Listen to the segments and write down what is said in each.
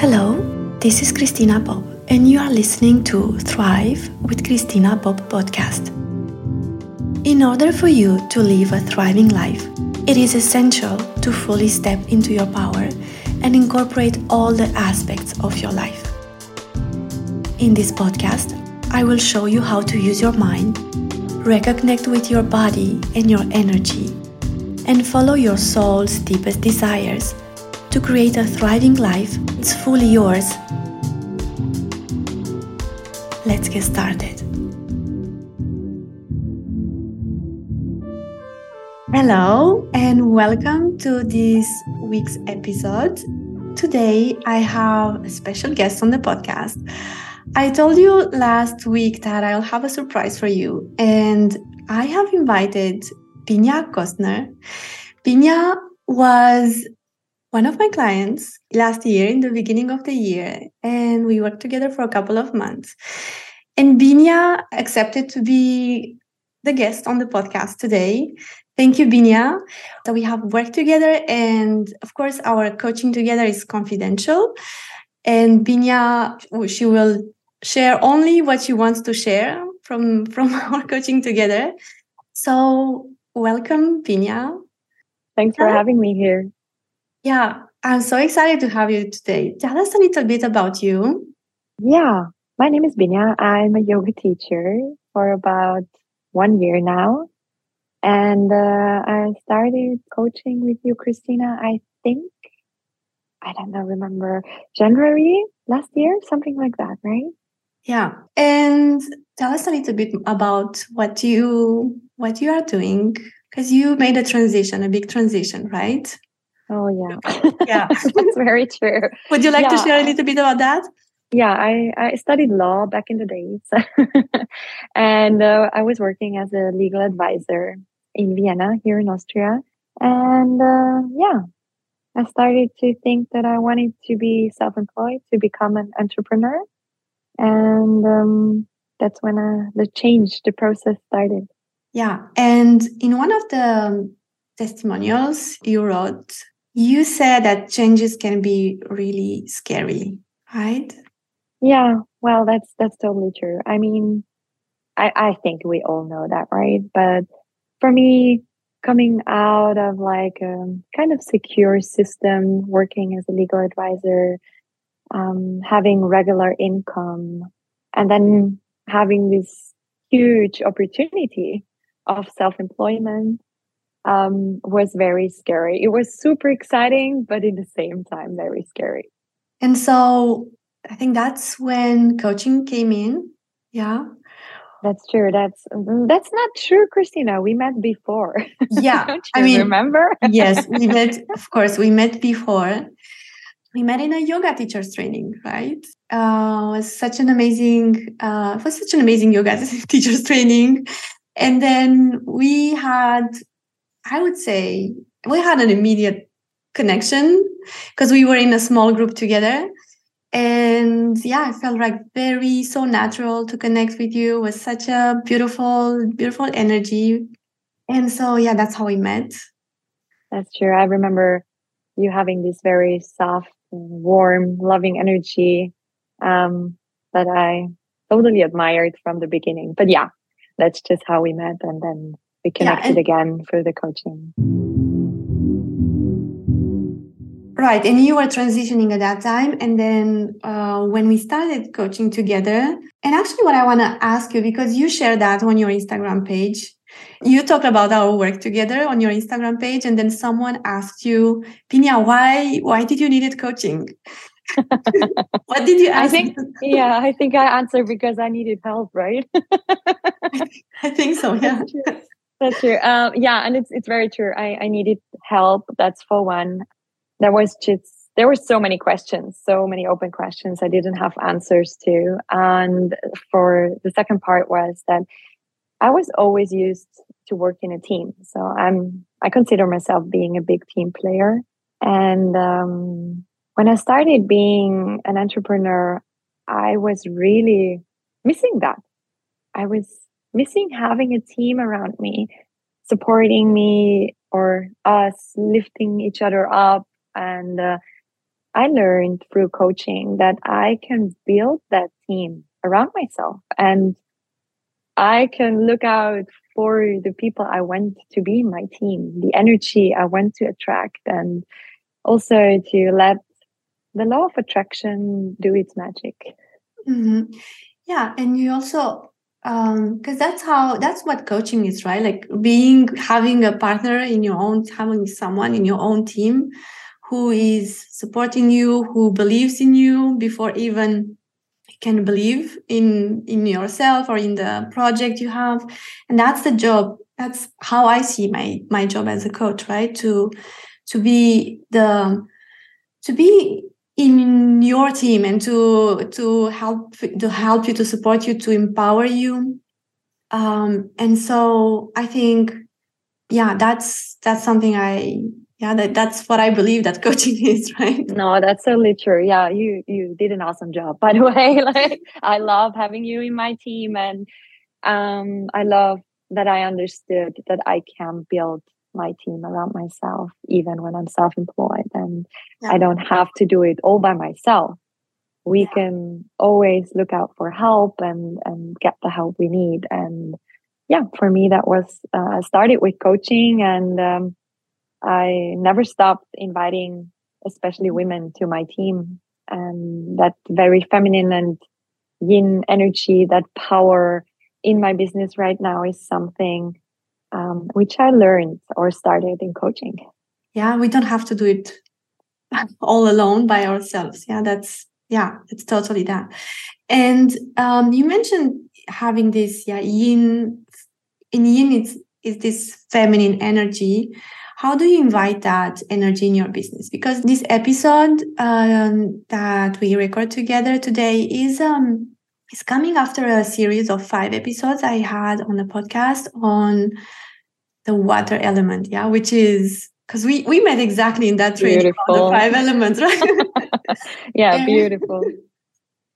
Hello, this is Christina Bob, and you are listening to Thrive with Christina Bob podcast. In order for you to live a thriving life, it is essential to fully step into your power and incorporate all the aspects of your life. In this podcast, I will show you how to use your mind, reconnect with your body and your energy, and follow your soul's deepest desires to create a thriving life it's fully yours. Let's get started. Hello, and welcome to this week's episode. Today, I have a special guest on the podcast. I told you last week that I'll have a surprise for you, and I have invited Binja Kostner. Binja was one of my clients last year in the beginning of the year, and we worked together for a couple of months. And Binja accepted to be the guest on the podcast today. Thank you, Binja. So we have worked together, and of course, our coaching together is confidential. And Binja, she will share only what she wants to share from from our coaching together. So, welcome, Binja. Thanks for having me here. Yeah, I'm so excited to have you today. Tell us a little bit about you. Yeah, my name is Binja. I'm a yoga teacher for about one year now. And uh, I started coaching with you, Christina, I think, I don't know, remember January last year, something like that, right? Yeah. And tell us a little bit about what you what you are doing because you made a transition, a big transition, right? Oh yeah, yeah, that's very true. Would you like yeah. to share a little bit about that? Yeah, I, I studied law back in the days, and uh, I was working as a legal advisor in Vienna here in Austria. And uh, yeah, I started to think that I wanted to be self-employed, to become an entrepreneur, and um, that's when uh, the change, the process started. Yeah, and in one of the testimonials you wrote you said that changes can be really scary, right? Yeah, well, that's that's totally true. I mean, I I think we all know that, right? But for me, coming out of like a kind of secure system, working as a legal advisor, um, having regular income, and then having this huge opportunity of self-employment um, was very scary. It was super exciting, but at the same time, very scary. And so I think that's when coaching came in. Yeah. That's true. That's that's not true, Christina. We met before. Yeah, I mean, remember? yes, we met. Of course, we met before. We met in a yoga teachers training, right? Uh, was such an amazing. Uh, it was such an amazing yoga teachers training, and then we had I would say we had an immediate connection because we were in a small group together. And yeah, I felt like very so natural to connect with you with such a beautiful, beautiful energy. And so yeah, that's how we met. That's true. I remember you having this very soft, warm, loving energy um, that I totally admired from the beginning. But yeah, that's just how we met. And then we connected yeah, again for the coaching. Right. And you were transitioning at that time. And then uh, when we started coaching together, and actually, what I want to ask you, because you shared that on your Instagram page, you talked about our work together on your Instagram page, and then someone asked you, Binja, why why did you needed coaching? what did you ask? I think, yeah, I think I answered because I needed help, right? I think so, yeah. That's true. Um, yeah, and it's it's very true. I, I needed help. That's for one. There was just there were so many questions, so many open questions I didn't have answers to. And for the second part was that I was always used to work in a team. So I'm I consider myself being a big team player. And um, when I started being an entrepreneur, I was really missing that. I was missing having a team around me supporting me or us lifting each other up and uh, I learned through coaching that I can build that team around myself and I can look out for the people I want to be my team, the energy I want to attract, and also to let the law of attraction do its magic. Mm-hmm. Yeah. And you also, um because that's how that's what coaching is right? Like being having a partner in your own having someone in your own team who is supporting you who believes in you before even can believe in in yourself or in the project you have. And that's the job that's how i see my my job as a coach right? To to be the to be in your team and to to help to help you to support you to empower you. Um and so i think yeah that's that's something i yeah that, that's what i believe that coaching is right? No that's totally true yeah you you did an awesome job by the way. Like i love having you in my team and um i love that i understood that i can build my team around myself, even when I'm self employed. And yeah. I don't have to do it all by myself. We yeah. can always look out for help and, and get the help we need. And yeah, for me, that was, uh, started with coaching and um, I never stopped inviting, especially women, to my team. And that very feminine and yin energy, that power in my business right now is something um, which I learned or started in coaching. Yeah, we don't have to do it all alone by ourselves. Yeah, that's yeah, it's totally that. And um, you mentioned having this yeah yin. In yin, it's is this feminine energy. How do you invite that energy in your business? Because this episode um, that we record together today is um, is coming after a series of five episodes I had on the podcast on the water element, yeah, which is because we we met exactly in that range of the five elements, right? yeah, and, beautiful.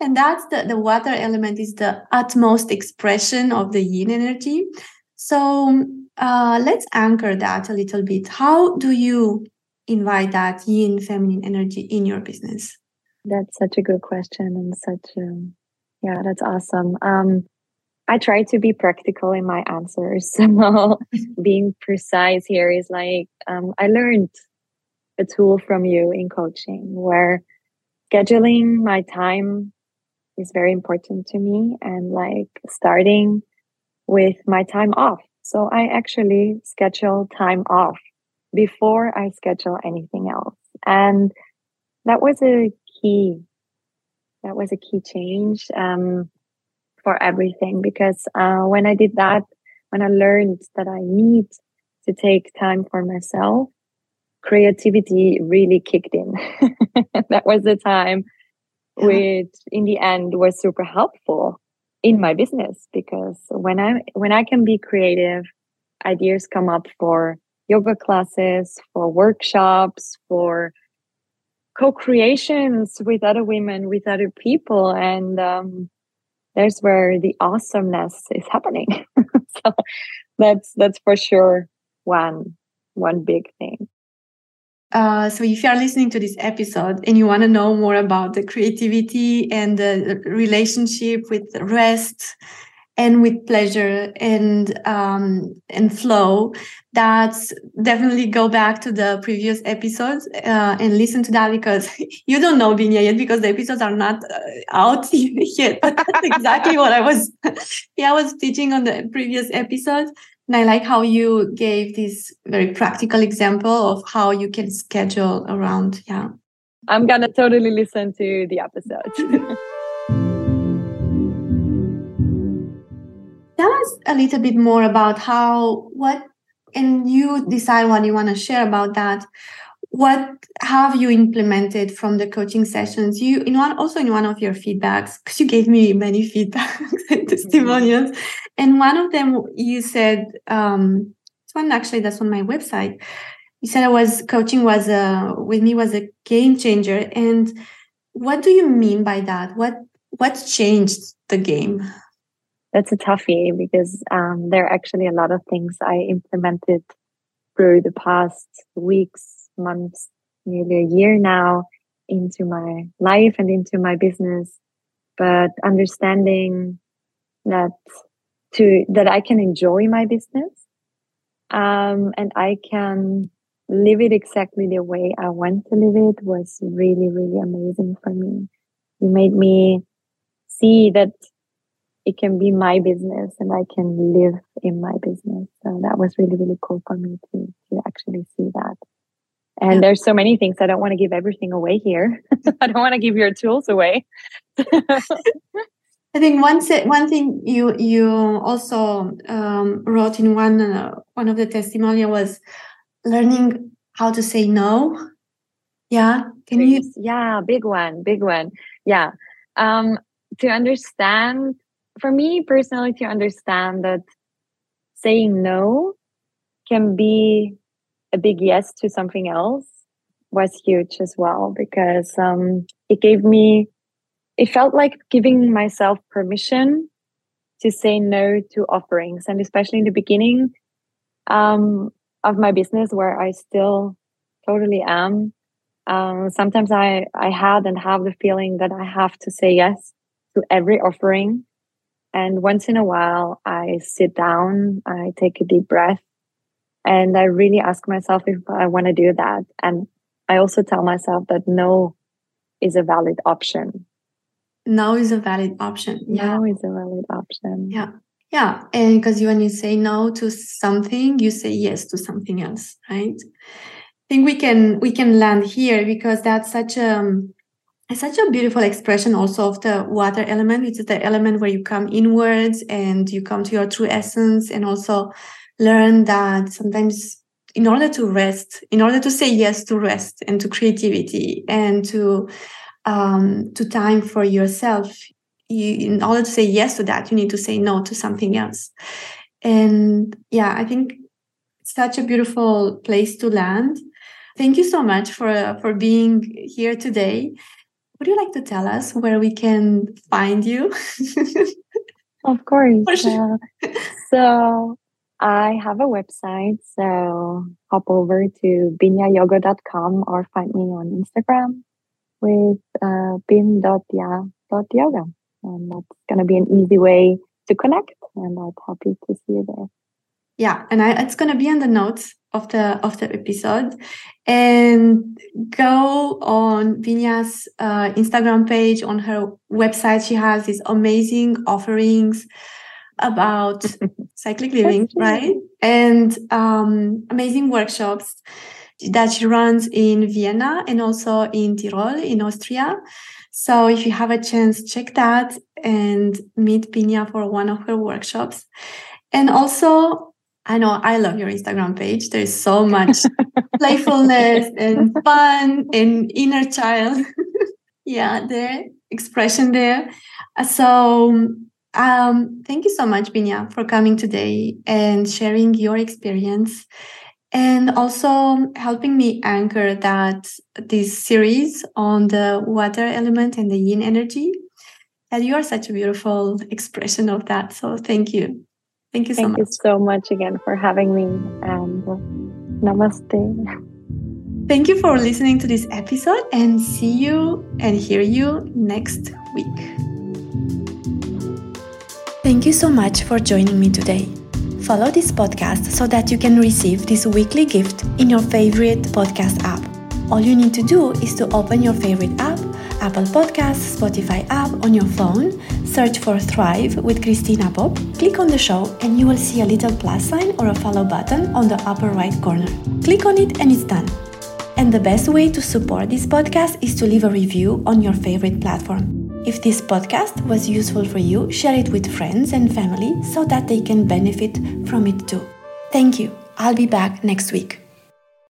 And that's the the water element is the utmost expression of the yin energy. So uh, let's anchor that a little bit. How do you invite that yin feminine energy in your business? That's such a good question and such a yeah, that's awesome. Um, I try to be practical in my answers. So being precise here is like um, I learned a tool from you in coaching where scheduling my time is very important to me and like starting with my time off. So I actually schedule time off before I schedule anything else. And that was a key that was a key change um, for everything because uh, when I did that, when I learned that I need to take time for myself, creativity really kicked in. that was the time which in the end was super helpful in my business because when I when I can be creative, ideas come up for yoga classes, for workshops, for co-creations with other women with other people and um, there's where the awesomeness is happening. So that's that's for sure one one big thing. Uh, so if you are listening to this episode and you want to know more about the creativity and the relationship with rest and with pleasure and um, and flow that's definitely go back to the previous episodes uh, and listen to that because you don't know Binja yet because the episodes are not uh, out yet but that's exactly what I was yeah I was teaching on the previous episodes and I like how you gave this very practical example of how you can schedule around yeah. I'm gonna totally listen to the episode us a little bit more about how what and you decide what you want to share about that. What have you implemented from the coaching sessions? You in one also in one of your feedbacks because you gave me many feedbacks and testimonials and one of them you said um it's one actually that's on my website. You said i was coaching was a with me was a game changer and what do you mean by that? What what changed the game that's a toughie because um, there are actually a lot of things I implemented through the past weeks, months, nearly a year now into my life and into my business, but understanding that to that I can enjoy my business um, and I can live it exactly the way I want to live it was really, really amazing for me. You made me see that it can be my business and I can live in my business. So that was really, really cool for me to, to actually see that. And yeah. there's so many things. I don't want to give everything away here. I don't want to give your tools away. I think one one thing you you also um, wrote in one uh, one of the testimonial was learning how to say no. Yeah, can you? Yeah, big one, big one. Yeah, um, to understand for me personally to understand that saying no can be a big yes to something else was huge as well because um, it gave me it felt like giving myself permission to say no to offerings. And especially in the beginning um, of my business where i still totally am um, sometimes i i had and have the feeling that i have to say yes to every offering and once in a while i sit down i take a deep breath and I really ask myself if I want to do that. And I also tell myself that no is a valid option. No is a valid option. Yeah. No is a valid option. Yeah. Yeah. And because when you say no to something, you say yes to something else, right? I think we can we can land here because that's such a um, it's such a beautiful expression also of the water element. It's the element where you come inwards and you come to your true essence and also learn that sometimes in order to rest, in order to say yes to rest and to creativity and to um, to time for yourself, you, in order to say yes to that, you need to say no to something else. And yeah, I think such a beautiful place to land. Thank you so much for for being here today. Would you like to tell us where we can find you? of course. Uh, so I have a website, so hop over to binjayoga.com or find me on Instagram with uh, bin.ja.yoga. And that's going to be an easy way to connect, and I'm happy to see you there. Yeah, and I, it's going to be in the notes of the of the episode, and go on Binja's uh, Instagram page on her website. She has these amazing offerings about cyclic living, right? And um, amazing workshops that she runs in Vienna and also in Tyrol in Austria. So if you have a chance, check that and meet Binja for one of her workshops. And also, I know I love your Instagram page. There's so much playfulness and fun and inner child. yeah, the expression there. So um, thank you so much, Binja, for coming today and sharing your experience and also helping me anchor that this series on the water element and the yin energy. And you are such a beautiful expression of that. So thank you. Thank you so thank much. Thank you so much again for having me and namaste. Thank you for listening to this episode and see you and hear you next week. Thank you so much for joining me today. Follow this podcast so that you can receive this weekly gift in your favorite podcast app. All you need to do is to open your favorite app, Apple Podcasts, Spotify app on your phone, search for Thrive with Christina Pop, click on the show, and you will see a little plus sign or a follow button on the upper right corner. Click on it and it's done. And the best way to support this podcast is to leave a review on your favorite platform. If this podcast was useful for you, share it with friends and family so that they can benefit from it too. Thank you. I'll be back next week.